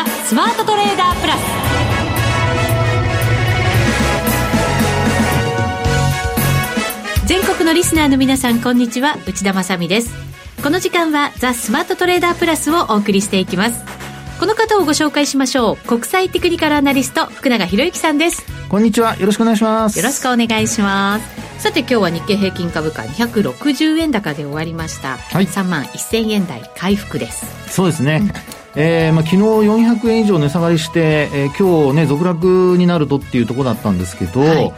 ザ・スマートトレーダープラス。全国のリスナーの皆さんこんにちは。内田まさです。この時間はザ・スマートトレーダープラスをお送りしていきます。この方をご紹介しましょう。国際テクニカルアナリスト福永博之さんです。こんにちは。よろしくお願いします。よろしくお願いします。さて今日は日経平均株価260円高で終わりました、はい、3万1000円台回復です。そうですね、うん、えー、まあ、昨日400円以上値下がりして、えー、今日ね続落になるとっていうところだったんですけど、はい、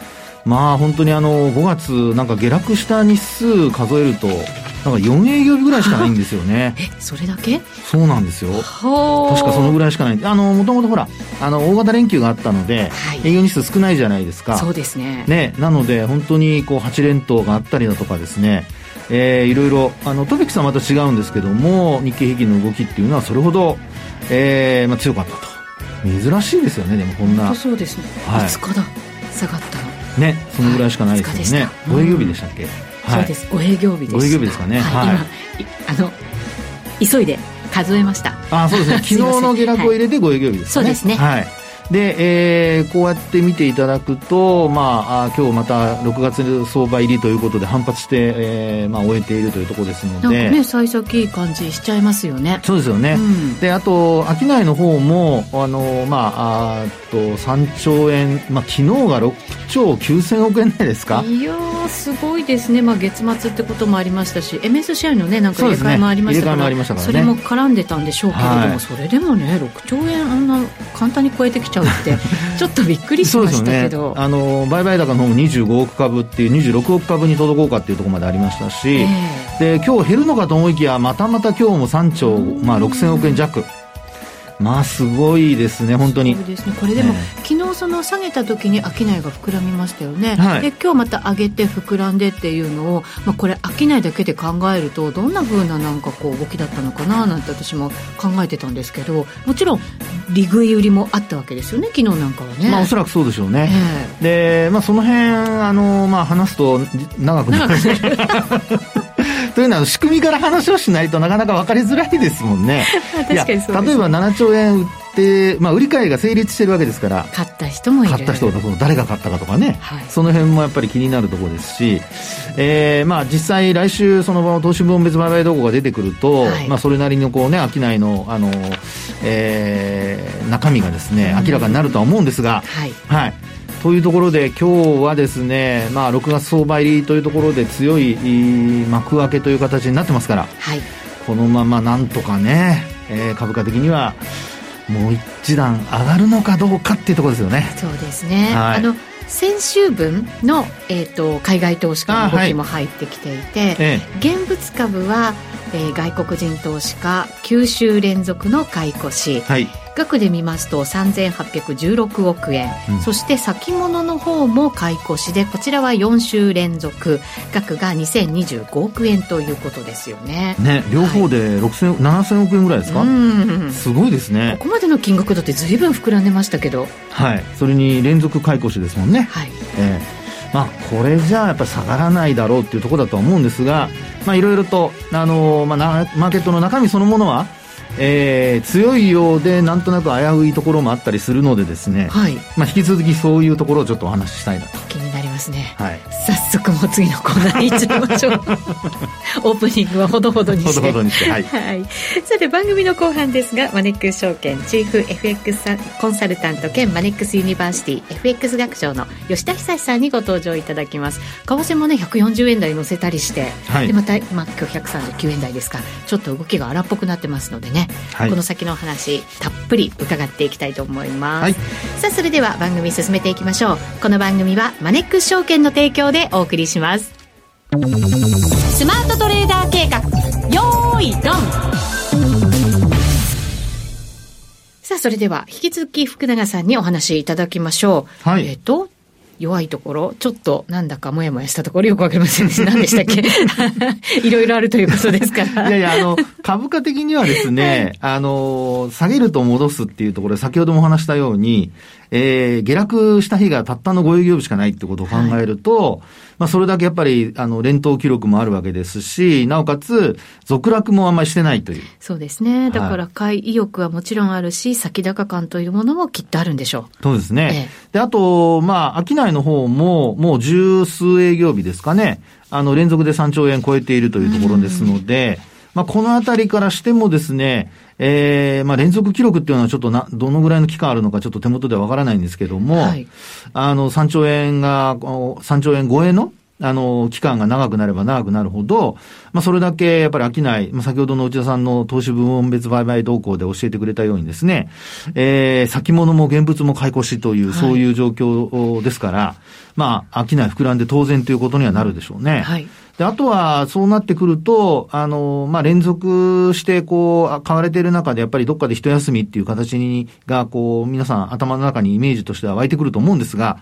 まあ本当にあの5月なんか下落した日数数えるとなんか4営業日ぐらいしかないんですよね。え、それだけ？そうなんですよ。確かそのぐらいしかない。あの、もともとほら、あの、大型連休があったので、はい、営業日数少ないじゃないですか。そうですね。ね、なので、本当にこう、8連投があったりだとかですね、えー、いろいろ、あの、トピックスはまた違うんですけども、日経平均の動きっていうのはそれほど、えー、まあ強かったと。珍しいですよね、でもこんな。そうですね。はい。5日だ。下がったの？ね、そのぐらいしかないですよね。はい、5営業日でしたっけ、そうですご営業日ですご営業日ですかねはい、今あの急いで数えましたあそうですね 昨日の下落を入れてご営業日ですね、そうですねはいで、えー、こうやって見ていただくと、まあ、あ今日また6月相場入りということで反発して、えーまあ、終えているというところですので。ね幸先いい感じしちゃいますよね。そうですよね、うん、であと商いの方もあの、まあ、あと3兆円、まあ、昨日が6兆9000億円台ですか？いやすごいですね、まあ、月末ってこともありましたし MSCI のねなんか入れ替えもありましたから、ね、それも絡んでたんでしょうけれども、はい、それでもね6兆円あんな簡単に超えてきちゃうってちょっとびっくりしましたけど、ね、あの売買高の方も25億株っていう26億株に届こうかっていうところまでありましたし、えー、で今日減るのかと思いきやまたまた今日も3兆、まあ、6000億円弱。まあすごいですね、本当に。そうですね、これでも、昨日その下げた時に商いが膨らみましたよね、はい、で今日また上げて膨らんでっていうのを、まあ、これ、商いだけで考えると、どんなふうななんかこう動きだったのかななんて私も考えてたんですけど、もちろん、利食い売りもあったわけですよね、昨日なんかはね。まあ、おそらくそうでしょうね。えー、で、まあ、その辺あのまあ話すと長くなる。というのは仕組みから話をしないとなかなか分かりづらいですもんね。確かにそう、ね、例えば7兆円売って、まあ、売り買いが成立してるわけですから買った人もいる。買った人誰が買ったかとかね、はい、その辺もやっぱり気になるところですし、えーまあ、実際来週その投資分別売買動向が出てくると、はい、まあ、それなりのこう、ね、商いのあの、えー、中身がですね明らかになるとは思うんですが、はい、はいというところで今日はですね、まあ、6月相場入りというところで強い幕開けという形になってますから、はい、このままなんとかね、えー、株価的にはもう一段上がるのかどうかっていうところですよね。そうですね、はい、あの先週分の、えーと、海外投資家の動きも入ってきていて、はいええ、現物株は、えー、外国人投資家9週連続の買い越し、はい額で見ますと3816億円、うん、そして先物の方も買い越しでこちらは4週連続。額が2025億円ということですよね。ね両方で6000、はい、7000億円ぐらいですか、うん、すごいですね。ここまでの金額だって随分膨らんでましたけど。はい。それに連続買い越しですもんね。はい、えーまあ、これじゃあやっぱり下がらないだろうっていうところだと思うんですが、まあ、いろいろと、あのー、まあ、マーケットの中身そのものはえー、強いようでなんとなく危ういところもあったりするのでですね、はい、まあ、引き続きそういうところをちょっとお話ししたいなとますね、はい、早速もう次のコーナーに行っちゃいましょう。オープニングはほどほどにして。ほどほどにして、はい、はい、さて番組の後半ですがマネックス証券チーフ FX コンサルタント兼マネックスユニバーシティ FX 学長の吉田恒さんにご登場いただきます。為替もね140円台乗せたりして、はい、でまた、まあ、今日139円台ですかちょっと動きが荒っぽくなってますのでね、はい、この先の話たっぷり伺っていきたいと思います、はい、さあそれでは番組進めていきましょう。この番組はマネックス証券の提供でお送りします。スマートトレーダー計画よーいドン。さあそれでは引き続き福永さんにお話しいただきましょう、はい、えっ、ー、と弱いところ、ちょっとなんだかもやもやしたところよくわかりません。でした。何でしたっけ？いろいろあるということですから。いやいや、あの、株価的にはですね、はい、あの、下げると戻すっていうところで、先ほどもお話したように、えー、下落した日がたったの5営業日しかないってことを考えると、はい、まあ、それだけやっぱり、あの、連投記録もあるわけですし、なおかつ、続落もあんまりしてないという。そうですね。だから、買い意欲はもちろんあるし、先高感というものもきっとあるんでしょう。そうですね。ええ、で、あと、まあ、商いの方も、もう十数営業日ですかね。あの、連続で3兆円超えているというところですので、まあ、このあたりからしてもですね、ええー、まあ、連続記録っていうのはちょっとな、どのぐらいの期間あるのかちょっと手元ではわからないんですけども、はい、あの、3兆円が、3兆円超えのあの、期間が長くなれば長くなるほど、まあ、それだけやっぱり飽きない、まあ、先ほどの内田さんの投資部門別売買動向で教えてくれたようにですね、えー、先物も現物も買い越しという、そういう状況ですから、はい、まあ、飽きない膨らんで当然ということにはなるでしょうね。はい。で、あとは、そうなってくると、あの、まあ、連続して、こう、買われている中で、やっぱりどっかで一休みっていう形に、が、こう、皆さん頭の中にイメージとしては湧いてくると思うんですが、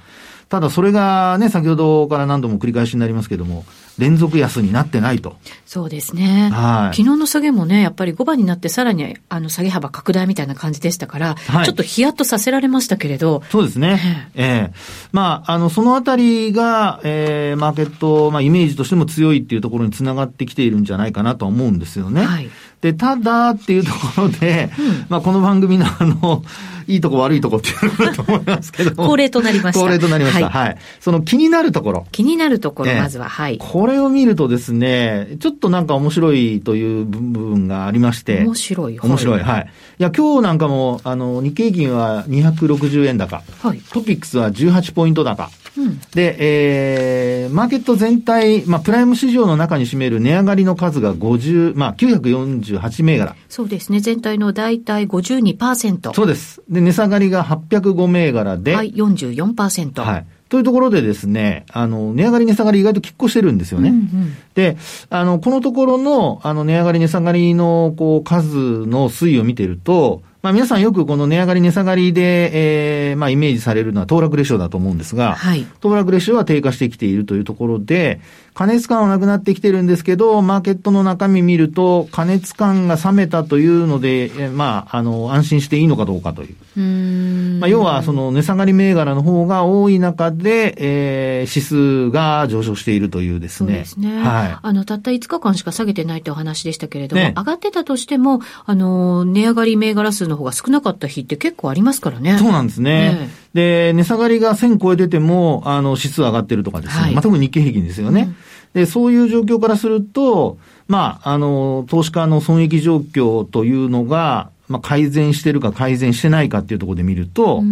ただそれがね、先ほどから何度も繰り返しになりますけれども、連続安になってないと。そうですね。はい。昨日の下げもね、やっぱり5番になってさらにあの下げ幅拡大みたいな感じでしたから、はい、ちょっとヒヤッとさせられましたけれど。そうですね。ええー、まあ、あの、そのあたりが、ええー、マーケット、まあ、イメージとしても強いっていうところにつながってきているんじゃないかなと思うんですよね。はい。で、ただっていうところで、うん、まあこの番組のあの、いいとこ悪いとこっていうのがあると思いますけど。恒例となりました。恒例となりました。はい。はい、その気になるところ。気になるところ、まずは、はい。これを見るとですね、ちょっとなんか面白いという部分がありまして。面白い。面白い。はい。いや、今日なんかも、あの、日経平均は260円高。はい。トピックスは18ポイント高。うん、で、えー、マーケット全体、まあ、プライム市場の中に占める値上がりの数が50、まあ、948銘柄。そうですね。全体の大体52%。そうです。で、値下がりが805銘柄で。はい、44%。はい。というところでですね、あの、値上がり値下がり意外と拮抗してるんですよね。うんうん、で、あの、このところの、あの、値上がり値下がりの、こう、数の推移を見てると、まあ皆さんよくこの値上がり値下がりで、えー、まあイメージされるのは騰落レシオだと思うんですが、はい。騰落レシオは低下してきているというところで、加熱感はなくなってきてるんですけど、マーケットの中身見ると、加熱感が冷めたというので、えまあ、あの、安心していいのかどうかという。うまあ、要は、その値下がり銘柄の方が多い中で、えー、指数が上昇しているというですね。そうですね。はい。あの、たった5日間しか下げてないというお話でしたけれども、ね、上がってたとしても、あの、値上がり銘柄数の方が少なかった日って結構ありますからね。そうなんですね。ねで、値下がりが1000超えてても、あの、指数上がってるとかですね。はい、まあ、特に日経平均ですよね。うんで、そういう状況からすると、まあ、あの、投資家の損益状況というのが、まあ、改善してるか改善してないかっていうところで見ると、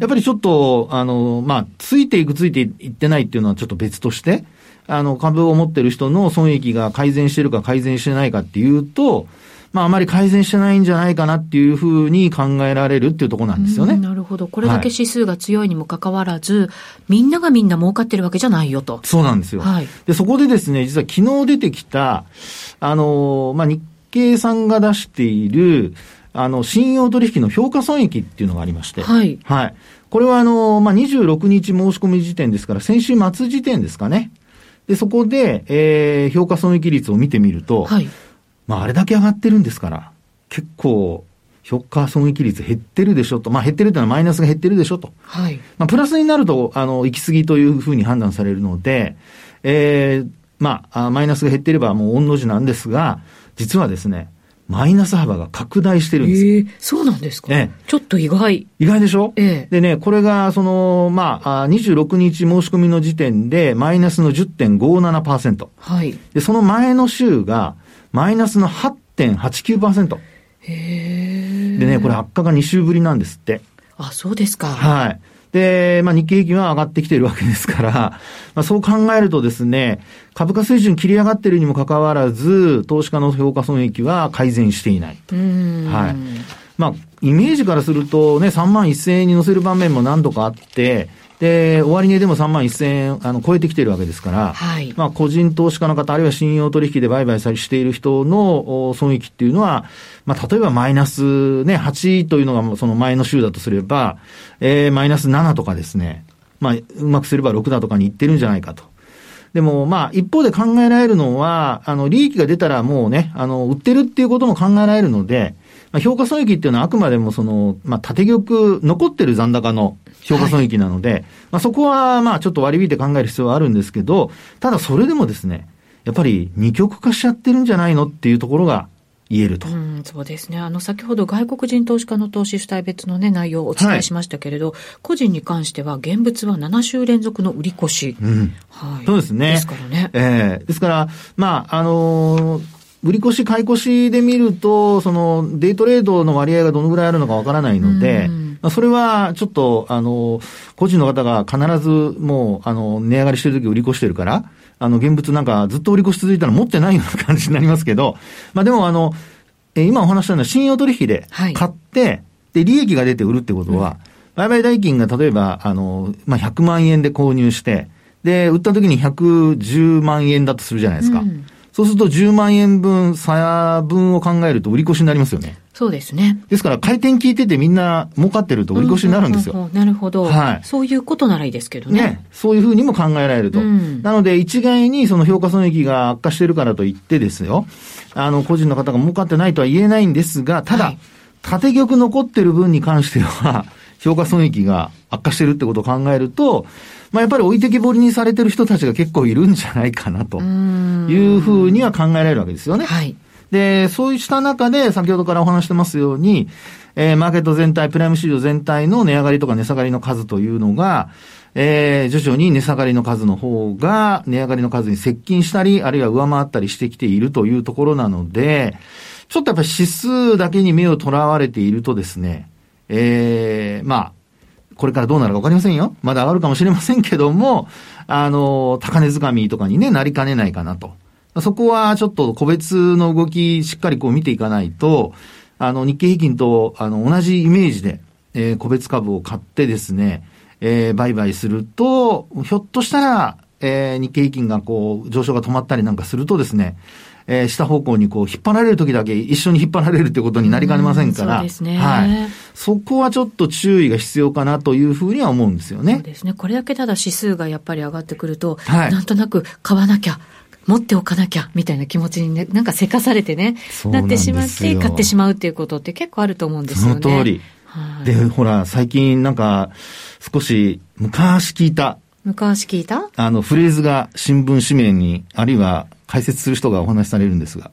やっぱりちょっと、あの、まあ、ついていくついていってないっていうのはちょっと別として、あの、株を持ってる人の損益が改善してるか改善してないかっていうと、まあ、あまり改善してないんじゃないかなっていうふうに考えられるっていうところなんですよね。なるほど。これだけ指数が強いにもかかわらず、はい、みんながみんな儲かってるわけじゃないよと。そうなんですよ。はい。で、そこでですね、実は昨日出てきた、あの、まあ、日経さんが出している、あの、信用取引の評価損益っていうのがありまして。はい。はい。これはあの、まあ、26日申し込み時点ですから、先週末時点ですかね。で、そこで、えー、評価損益率を見てみると、はい。まあ、あれだけ上がってるんですから、結構、評価損益率減ってるでしょと。まあ、減ってるというのはマイナスが減ってるでしょと。はい。まあ、プラスになると、あの、行き過ぎというふうに判断されるので、ええー、まあ、マイナスが減っていればもう御の字なんですが、実はですね、マイナス幅が拡大してるんですええー、そうなんですか、ええ、ちょっと意外。意外でしょ？ええ。でね、これが、その、まあ、26日申し込みの時点で、マイナスの10.57%。はい。で、その前の週が、マイナスの8.89%。へでね、これ悪化が2週ぶりなんですって。あ、そうですか。はい。で、まあ、日経平均は上がってきているわけですから、まあ、そう考えるとですね、株価水準切り上がっているにもかかわらず、投資家の評価損益は改善していない。はい。まあ、イメージからするとね、3万1000円に乗せる場面も何度かあって、で、終値でも3万1000円、あの、超えてきてるわけですから、はい。まあ、個人投資家の方、あるいは信用取引で売買している人の損益っていうのは、まあ、例えばマイナスね、8というのがその前の週だとすれば、えー、マイナス7とかですね、まあ、うまくすれば6だとかにいってるんじゃないかと。でも、まあ、一方で考えられるのは、あの、利益が出たらもうね、あの、売ってるっていうことも考えられるので、まあ、評価損益っていうのはあくまでもその、まあ、縦玉、残ってる残高の評価損益なので、はい、まあ、そこはまあちょっと割り引いて考える必要はあるんですけど、ただそれでもですね、やっぱり二極化しちゃってるんじゃないのっていうところが言えると。うん、そうですね。あの、先ほど外国人投資家の投資主体別のね、内容をお伝えしましたけれど、はい、個人に関しては、現物は7週連続の売り越し。うん。はい。そうですね。ですからね。ええー、ですから、まあ、あのー売り越し、買い越しで見ると、その、デイトレードの割合がどのぐらいあるのかわからないので、まあ、それはちょっと、あの、個人の方が必ずもう、あの、値上がりしてる時売り越してるから、あの、現物なんかずっと売り越し続いたら持ってないような感じになりますけど、まあでもあの、え今お話したような信用取引で買って、はい、で、利益が出て売るってことは、売買代金が例えば、あの、まあ、100万円で購入して、で、売った時に110万円だとするじゃないですか。うん、そうすると10万円分、差分を考えると売り越しになりますよね。そうですね。ですから、回転聞いててみんな儲かってると売り越しになるんですよ。うんうんうんなるほど。はい。そういうことならいいですけどね。ね。そういうふうにも考えられると。うん、なので、一概にその評価損益が悪化してるからといってですよ、あの、個人の方が儲かってないとは言えないんですが、ただ、はい、縦玉残ってる分に関しては、評価損益が悪化してるってことを考えると、まあ、やっぱり置いてきぼりにされてる人たちが結構いるんじゃないかなというふうには考えられるわけですよね。はい。で、そうした中で、先ほどからお話してますように、えー、マーケット全体、プライム市場全体の値上がりとか値下がりの数というのが、えー、徐々に値下がりの数の方が、値上がりの数に接近したり、あるいは上回ったりしてきているというところなので、ちょっとやっぱり指数だけに目をとらわれているとですね、えー、まあ、これからどうなるかわかりませんよ。まだ上がるかもしれませんけども、あの、高値掴みとかにね、なりかねないかなと。そこはちょっと個別の動きしっかりこう見ていかないと、あの、日経平均と、あの、同じイメージで、えー、個別株を買ってですね、えー、売買すると、ひょっとしたら、えー、日経平均がこう、上昇が止まったりなんかするとですね、えー、下方向にこう、引っ張られる時だけ一緒に引っ張られるってことになりかねませんから、そうですね。はい。そこはちょっと注意が必要かなというふうには思うんですよね。そうですね。これだけただ指数がやっぱり上がってくると、はい、なんとなく買わなきゃ、持っておかなきゃみたいな気持ちにね、なんかせかされてね、なってしまって買ってしまうっていうことって結構あると思うんですよね。その通り。はい、で、ほら、最近なんか、少し昔聞いた。昔聞いた？あの、フレーズが新聞紙面に、あるいは解説する人がお話しされるんですが。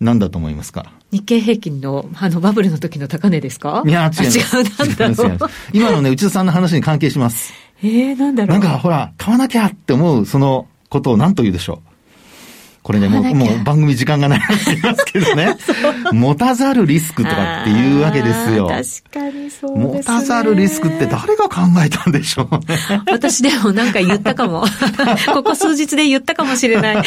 何だと思いますか？日経平均の、あの、バブルの時の高値ですか？いや、違う。違う、なんだ。今のね、内田さんの話に関係します。ええー、なんだろう。なんか、ほら、買わなきゃって思う、そのことを何と言うでしょう？これね、もう、もう番組時間がないますけどね。持たざるリスクとかっていうわけですよ。確かにそうですね。持たざるリスクって誰が考えたんでしょうね。私でもなんか言ったかも。ここ数日で言ったかもしれない。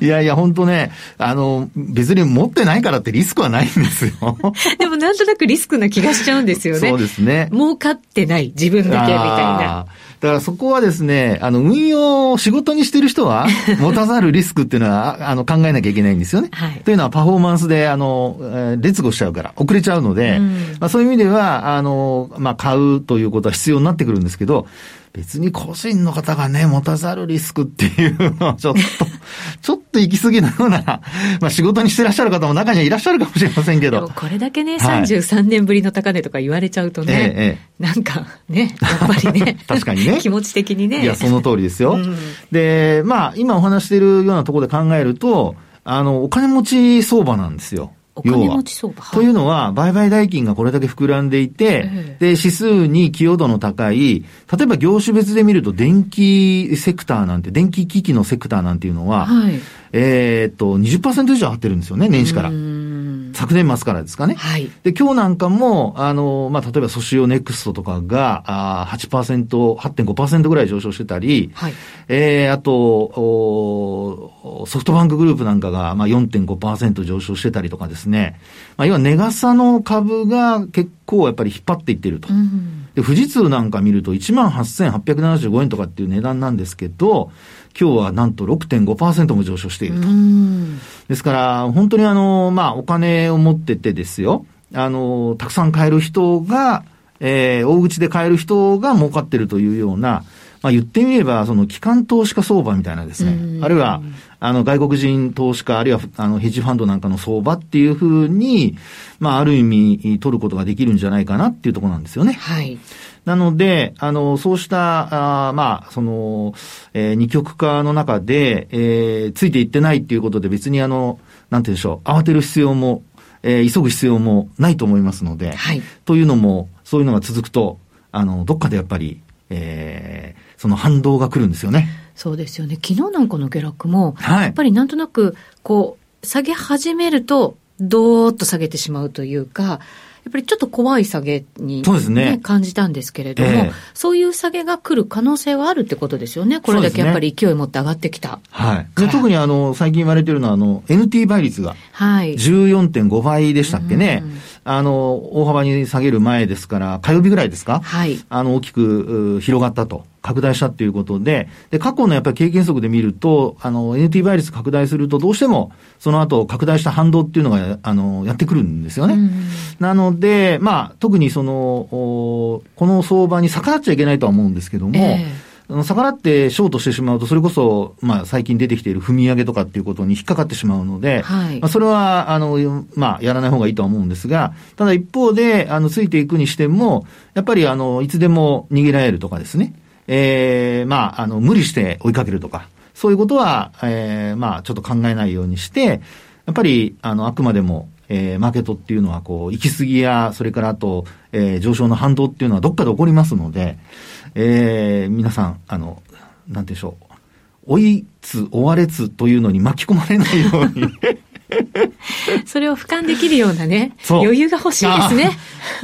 いやいや、本当ね、あの、別に持ってないからってリスクはないんですよ。でもなんとなくリスクな気がしちゃうんですよね。そうですね。儲かってない、自分だけみたいな。だからそこはですね、あの、運用を仕事にしてる人は、持たざるリスクっていうのは、あの、考えなきゃいけないんですよね。はい、というのは、パフォーマンスで、あの、えー、劣後しちゃうから、遅れちゃうので、うん、まあ、そういう意味では、あの、まあ、買うということは必要になってくるんですけど、別に個人の方がね、持たざるリスクっていうのはちょっと、ちょっと行き過ぎのような、まあ仕事にしてらっしゃる方も中にはいらっしゃるかもしれませんけど。これだけね、はい、33年ぶりの高値とか言われちゃうとね、ええ、なんかね、やっぱりね、確かにね。気持ち的にね。いや、その通りですよ。うん、で、まあ今お話しているようなところで考えると、あの、お金持ち相場なんですよ。お金持ち相場。というのは、売買代金がこれだけ膨らんでいて、で、指数に寄与度の高い、例えば業種別で見ると、電気セクターなんて、電気機器のセクターなんていうのは、はい、えー、っと、20%以上上がってるんですよね、年始から。昨年末からですかね。はい。で、今日なんかも、あの、まあ、例えばソシオネクストとかが、あ8%、8.5%ぐらい上昇してたり、はい。えー、あと、おソフトバンクグループなんかが、まあ、4.5%上昇してたりとかですね。まあ、要は、ネガサの株が結構やっぱり引っ張っていってると。うん、で、富士通なんか見ると18,875円とかっていう値段なんですけど、今日はなんと6.5%も上昇していると。ですから、本当にあの、まあ、お金を持っててですよ、あの、たくさん買える人が、えー、大口で買える人が儲かってるというような、まあ言ってみれば、その機関投資家相場みたいなですね、あるいは、あの、外国人投資家、あるいは、あの、ヘッジファンドなんかの相場っていうふうに、まあ、ある意味、取ることができるんじゃないかなっていうところなんですよね。はい。なので、あの、そうした、あまあ、その、えー、二極化の中で、えー、ついていってないっていうことで別にあの、なんて言うんでしょう、慌てる必要も、えー、急ぐ必要もないと思いますので、はい。というのも、そういうのが続くと、あの、どっかでやっぱり、えー、その反動が来るんですよね。そうですよね。昨日なんかの下落も、はい、やっぱりなんとなく、こう、下げ始めると、どーっと下げてしまうというか、やっぱりちょっと怖い下げに、ね、そうですね、感じたんですけれども、えー、そういう下げが来る可能性はあるってことですよね。これだけやっぱり勢い持って上がってきた。はい。で特にあの、最近言われてるのは、あの、NT 倍率が、14.5倍でしたっけね。はいあの、大幅に下げる前ですから、火曜日ぐらいですか？はい。あの、大きく広がったと。拡大したっていうことで、で、過去のやっぱり経験則で見ると、あの、NT 倍率拡大すると、どうしても、その後、拡大した反動っていうのが、あの、やってくるんですよね。なので、まあ、特にその、この相場に逆らっちゃいけないとは思うんですけども、えー逆らってショートしてしまうと、それこそ、まあ、最近出てきている踏み上げとかっていうことに引っかかってしまうので、はい、まあ、それは、あの、まあ、やらない方がいいとは思うんですが、ただ一方で、あの、ついていくにしても、やっぱり、あの、いつでも逃げられるとかですね、ええー、まあ、あの、無理して追いかけるとか、そういうことは、ええー、まあ、ちょっと考えないようにして、やっぱり、あの、あくまでも、えー、マーケットっていうのは、こう、行き過ぎや、それからあと、えー、上昇の反動っていうのはどっかで起こりますので、えー、皆さん、あの、なんでしょう。追いつ、追われつというのに巻き込まれないように それを俯瞰できるようなね、余裕が欲しいですね。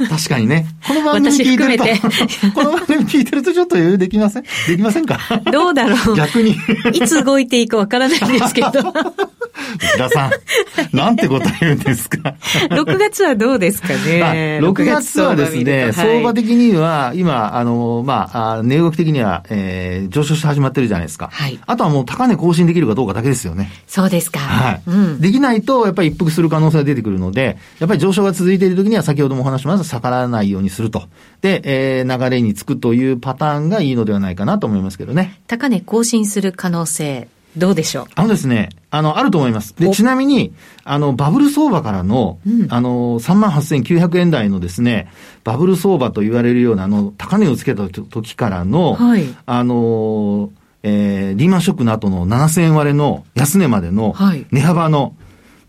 確かにね。この番組聞いてると、この番組聞いてるとちょっと余裕できません？できませんか？どうだろう逆に。いつ動いていいかわからないんですけど。内田さん、なんて答えるんですか ?6 月はどうですかね ?6 月はですね、相場的には、今、あの、まあ、値動き的には、えー、上昇して始まってるじゃないですか。はい。あとはもう高値更新できるかどうかだけですよね。そうですか。はい。うん、できないと、やっぱり一服する可能性が出てくるので、やっぱり上昇が続いている時には、先ほどもお話しました、逆らわないようにすると。で、えー、流れにつくというパターンがいいのではないかなと思いますけどね。高値更新する可能性。どうでしょう？あのですね、あの、あると思います。で、ちなみに、あの、バブル相場からの、うん、あの、38,900円台のですね、バブル相場と言われるような、あの、高値をつけた時からの、はい、あの、えー、リーマンショックの後の7000円割れの安値までの値幅の、はい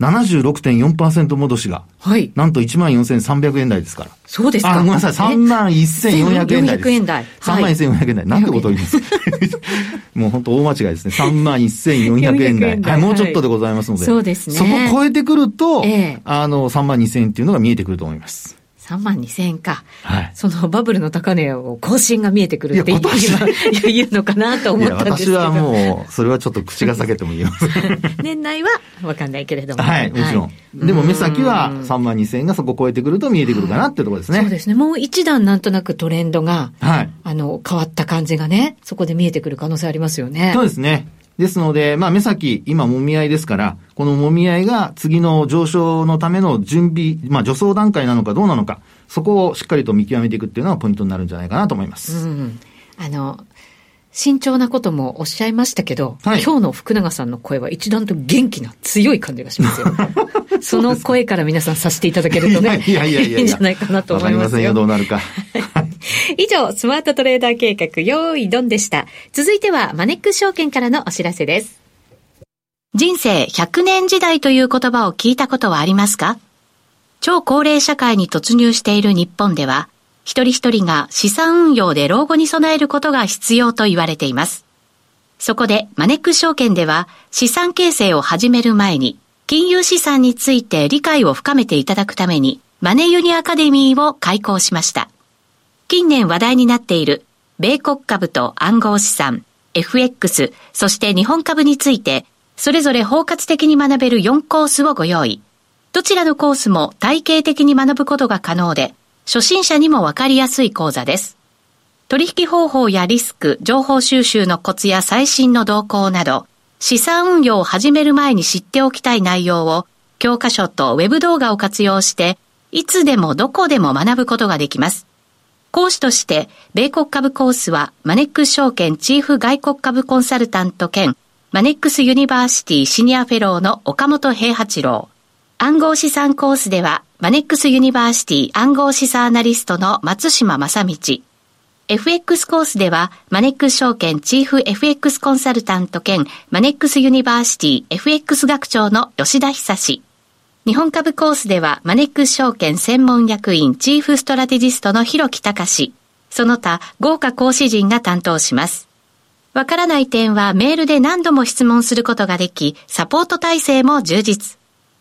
76.4%戻しが、はい。なんと14,300円台ですから。そうですか。あ、ごめんなさい。31,400円台です。円台。31,400円台。なんてことを言います もう本当大間違いですね。31,400円台。はい、もうちょっとでございますので。そうですね。そこ超えてくると、ええ、あの、32,000円っていうのが見えてくると思います。3万2千円か。はい。そのバブルの高値を更新が見えてくるって今言うのかなと思ったんですけど。私はもう、それはちょっと口が裂けても言えます。年内はわかんないけれども。はい、もちろん。はい、でも目先は3万2千円がそこを超えてくると見えてくるかなっていうところですね。そうですね。もう一段なんとなくトレンドが、はい。あの、変わった感じがね、そこで見えてくる可能性ありますよね。そうですね。ですので、まあ目先、今もみ合いですから、このもみ合いが次の上昇のための準備、まあ助走段階なのかどうなのか、そこをしっかりと見極めていくっていうのがポイントになるんじゃないかなと思います。うん。あの、慎重なこともおっしゃいましたけど、はい、今日の福永さんの声は一段と元気な強い感じがしますよ。その声から皆さんさせていただけるとね、いやいやいやいいんじゃないかなと思いますよ。わかりませんよ、どうなるか。以上、スマートトレーダー計画、用意ドンでした。続いては、マネックス証券からのお知らせです。人生100年時代という言葉を聞いたことはありますか？超高齢社会に突入している日本では、一人一人が資産運用で老後に備えることが必要と言われています。そこでマネック証券では資産形成を始める前に金融資産について理解を深めていただくためにマネユニアカデミーを開講しました。近年話題になっている米国株と暗号資産、FX、そして日本株について、それぞれ包括的に学べる4コースをご用意。どちらのコースも体系的に学ぶことが可能で、初心者にもわかりやすい講座です。取引方法やリスク、情報収集のコツや最新の動向など、資産運用を始める前に知っておきたい内容を、教科書とウェブ動画を活用して、いつでもどこでも学ぶことができます。講師として、米国株コースは、マネックス証券チーフ外国株コンサルタント兼、マネックスユニバーシティシニアフェローの岡元兵八郎。暗号資産コースでは、マネックスユニバーシティ暗号資産アナリストの松嶋真倫。FX コースでは、マネックス証券チーフ FX コンサルタント兼、マネックスユニバーシティ FX 学長の吉田恒。日本株コースでは、マネックス証券専門役員チーフストラテジストの広木隆その他、豪華講師陣が担当します。わからない点はメールで何度も質問することができ、サポート体制も充実。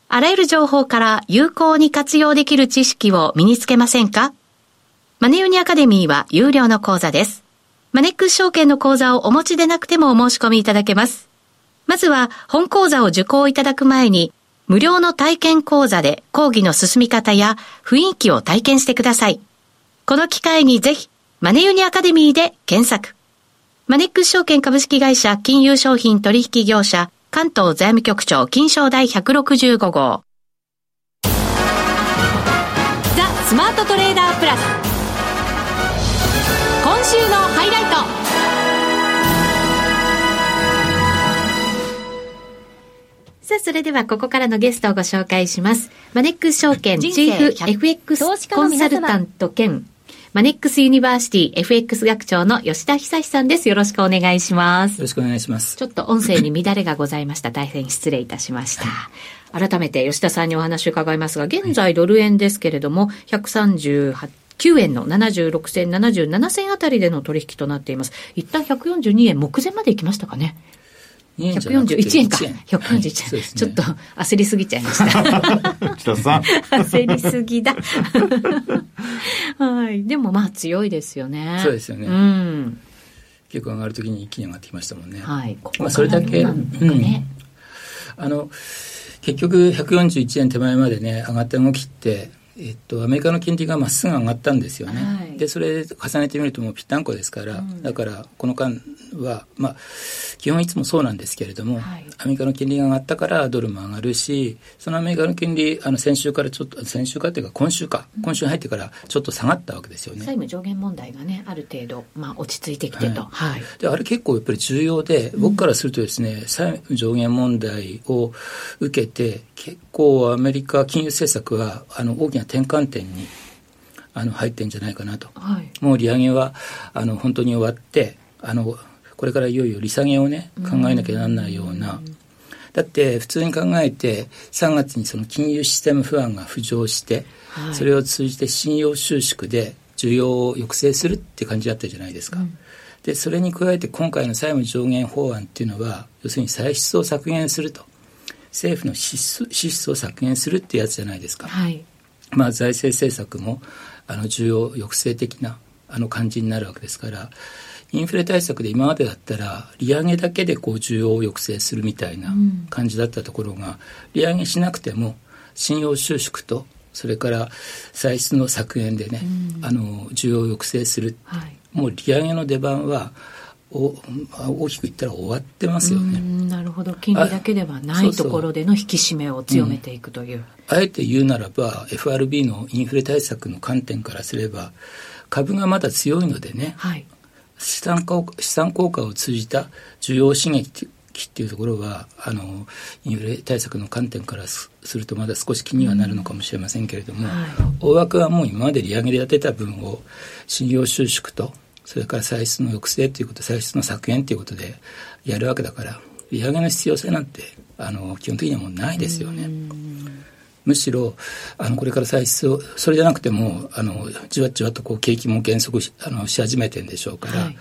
あらゆる情報から有効に活用できる知識を身につけませんか？マネユニアカデミーは有料の講座です。マネックス証券の講座をお持ちでなくてもお申し込みいただけます。まずは本講座を受講いただく前に無料の体験講座で講義の進み方や雰囲気を体験してください。この機会にぜひ、マネユニアカデミーで検索。マネックス証券株式会社金融商品取引業者関東財務局長金賞第165号。ザ・スマートトレーダープラス。今週のハイライト。さあ、それではここからのゲストをご紹介します。マネックス証券チーフ FX コンサルタント兼マネックスユニバーシティ FX 学長の吉田恒さんです。よろしくお願いします。よろしくお願いします。ちょっと音声に乱れがございました。大変失礼いたしました。改めて吉田さんにお話を伺いますが、現在ドル円ですけれども、138 9円の76銭、77銭あたりでの取引となっています。一旦142円目前まで行きましたかね。141円か。141円。ちょっと焦りすぎちゃいました。北さん。焦りすぎだ。はい。でもまあ強いですよね。そうですよね。うん。結構上がるときに一気に上がってきましたもんね。はい。ここまあそれだけ、うん。あの、結局141円手前までね、上がった動きって、えっと、アメリカの金利がまっすぐ上がったんですよね。はい、で、それ重ねてみるともうぴったんこですから、うん、だからこの間は、まあ、基本いつもそうなんですけれども、はい、アメリカの金利が上がったからドルも上がるし、そのアメリカの金利、あの先週からちょっと、先週かというか今週か、今週入ってからちょっと下がったわけですよね。債務上限問題がね、ある程度、まあ、落ち着いてきてと。はい。で、あれ結構やっぱり重要で、僕からするとですね、債務上限問題を受けて、結構アメリカ金融政策はあの大きな転換点にあの入ってんじゃないかなと、はい、もう利上げはあの本当に終わってあのこれからいよいよ利下げをね考えなきゃならないような、だって普通に考えて3月にその金融システム不安が浮上して、はい、それを通じて信用収縮で需要を抑制するって感じだったじゃないですか。うん、でそれに加えて今回の債務上限法案っていうのは要するに歳出を削減すると。政府の支出を削減するってやつじゃないですか。はい、まあ財政政策もあの需要抑制的なあの感じになるわけですからインフレ対策で今までだったら利上げだけでこう需要を抑制するみたいな感じだったところが、うん、利上げしなくても信用収縮とそれから歳出の削減でね、うん、あの需要を抑制する、はい、もう利上げの出番はお大きく言ったら終わってますよね。なるほど。金利だけではないところでの引き締めを強めていくという。あえて言うならば FRB のインフレ対策の観点からすれば株がまだ強いのでね、はい、資産効果資産効果を通じた需要刺激っていうところはあのインフレ対策の観点からするとまだ少し気にはなるのかもしれませんけれども、はい、大枠はもう今まで利上げでやってた分を信用収縮とそれから歳出の抑制ということ歳出の削減ということでやるわけだから利上げの必要性なんてあの基本的にはもうないですよね。むしろあのこれから歳出をそれじゃなくてもあのじわじわとこう景気も減速しあのし始めてるんでしょうから、はい、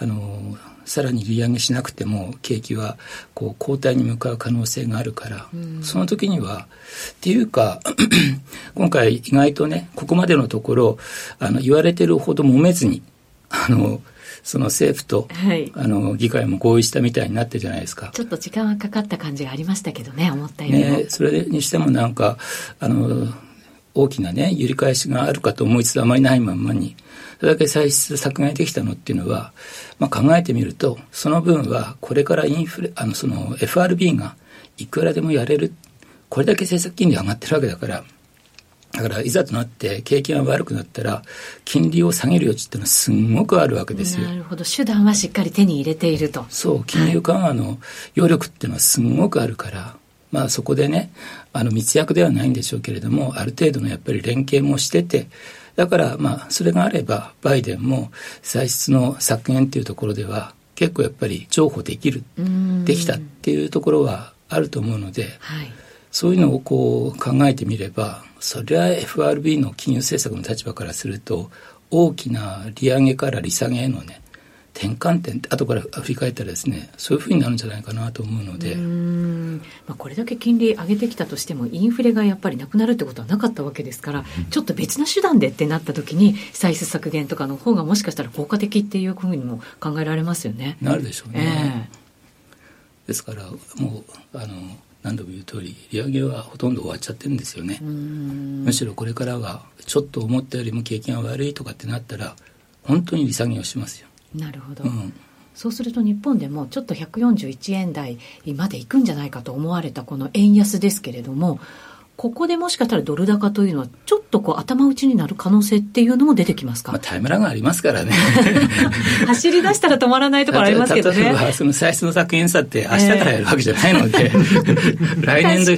あのさらに利上げしなくても景気はこう後退に向かう可能性があるから、その時にはっていうか 今回意外とねここまでのところあの言われてるほど揉めずにあのその政府と、はい、あの議会も合意したみたいになってるじゃないですか。ちょっと時間はかかった感じがありましたけどね、思ったよりも。ね、それにしてもなんか、あの、大きなね、揺り返しがあるかと思いつつあまりないまんまに、それだけ歳出削減できたのっていうのは、まあ、考えてみると、その分はこれからインフレ、あの、その FRB がいくらでもやれる。これだけ政策金利上がってるわけだから、だからいざとなって景気が悪くなったら金利を下げる余地っていうのはすごくあるわけですよ。なるほど手段はしっかり手に入れていると。そう金融緩和の余力っていうのはすごくあるから、まあそこでねあの密約ではないんでしょうけれどもある程度のやっぱり連携もしててだからまあそれがあればバイデンも歳出の削減っていうところでは結構やっぱり譲歩できるできたっていうところはあると思うので。はいそういうのをこう考えてみれば、それは FRB の金融政策の立場からすると、大きな利上げから利下げへのね、転換点って後から振り返ったらですねそういうふうになるんじゃないかなと思うのでまあ、これだけ金利上げてきたとしてもインフレがやっぱりなくなるってことはなかったわけですから、うん、ちょっと別な手段でってなった時に歳出削減とかの方がもしかしたら効果的っていうふうにも考えられますよね。なるでしょうね。えー、ですからもうあの何度も言う通り利上げはほとんど終わっちゃってるんですよね。むしろこれからはちょっと思ったよりも景気が悪いとかってなったら本当に利下げをしますよ。なるほど、うん、そうすると日本でもちょっと141円台までいくんじゃないかと思われたこの円安ですけれどもここでもしかしたらドル高というのは、ちょっとこう頭打ちになる可能性っていうのも出てきますか、まあ、タイムラグありますからね。走り出したら止まらないところありますけどね。例えば、その歳出の削減さって明日からやるわけじゃないので、えー、来年度、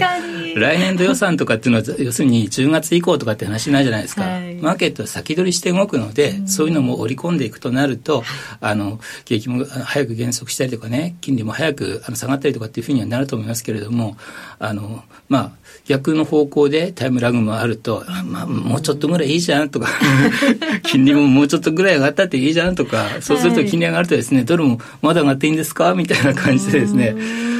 来年度予算とかっていうのは、要するに10月以降とかって話ないじゃないですか。はい、マーケットは先取りして動くので、うん、そういうのも織り込んでいくとなると、あの、景気も早く減速したりとかね、金利も早くあの下がったりとかっていうふうにはなると思いますけれども、あの、まあ、逆の方向でタイムラグもあると、まあ、もうちょっとぐらいいいじゃんとか 金利ももうちょっとぐらい上がったっていいじゃんとか、そうすると金利上がるとですね、ドルもまだ上がっていいんですか？みたいな感じでですね、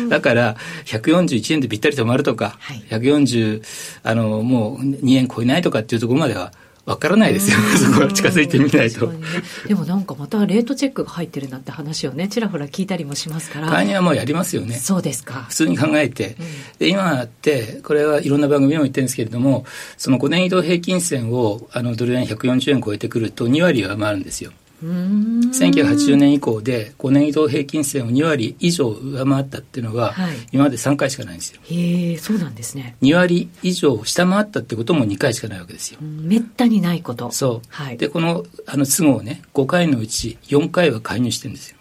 だから、141円でぴったり止まるとか、はい、140、あの、もう2円超えないとかっていうところまでは、わからないですよ、そこは近づいてみないと、ね、でもなんかまたレートチェックが入ってるなって話をねちらほら聞いたりもしますから。介入はもうやりますよね。そうですか。普通に考えて、うん、で今ってこれはいろんな番組でも言ってるんですけれどもその5年移動平均線をあのドル円140円超えてくると2割上回るんですよ1980年以降で5年移動平均線を2割以上上回ったっていうのは、はい、今まで3回しかないんですよ。へえそうなんですね。2割以上下回ったってことも2回しかないわけですよ。めったにないこと。そう。はい、でこのあの都合ね5回のうち4回は介入してるんですよ。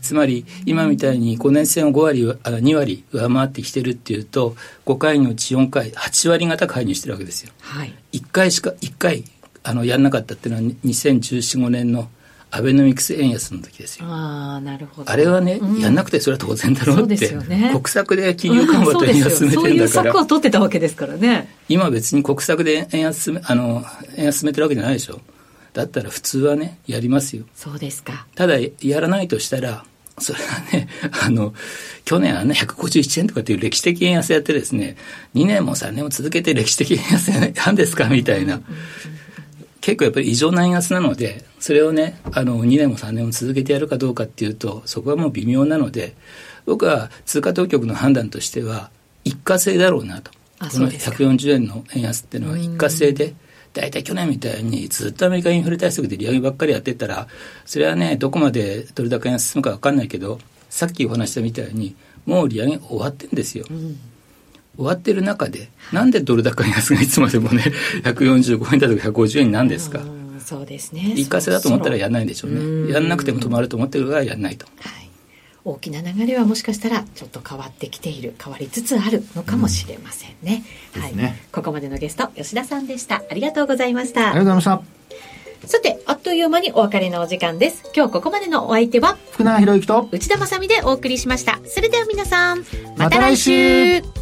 つまり今みたいに5年線を5割あ2割上回ってきてるっていうと5回のうち4回8割方介入してるわけですよ。はい、1回しか1回あのやんなかったっていうのは2014、5年のアベノミクス円安の時ですよ。あなるほどあれはね、うん、やんなくてそれは当然だろうって、ね、国策で金融緩和と円安進めてるんだから、そういう策を取ってたわけですからね。今別に国策で円安あの円安進めてるわけじゃないでしょ。だったら普通はねやりますよ。そうですか。ただやらないとしたらそれはね、あの、去年あの151円とかっていう歴史的円安やってですね、2年も3年も続けて歴史的円安な んですかみたいな。結構やっぱり異常な円安なので、それをね、あの、2年も3年も続けてやるかどうかっていうと、そこはもう微妙なので、僕は通貨当局の判断としては、一過性だろうなと。この140円の円安っていうのは一過性で、大体去年みたいにずっとアメリカインフレ対策で利上げばっかりやってったら、それはね、どこまでどれだけ円安進むか分かんないけど、さっきお話したみたいに、もう利上げ終わってんですよ。うん終わってる中で、なんでドル高安がいつまでもね、145円だとか150円なんですか？そうですね。一過性だと思ったらやらないんでしょうね。やんなくても止まると思ってるからやらないと。はい。大きな流れはもしかしたらちょっと変わってきている変わりつつあるのかもしれませんね、うん、はい、ね、ここまでのゲスト吉田さんでしたありがとうございましたありがとうございましたさて、あっという間にお別れのお時間です。今日ここまでのお相手は、福永博之と内田まさでお送りしました。それでは皆さん、また来週ま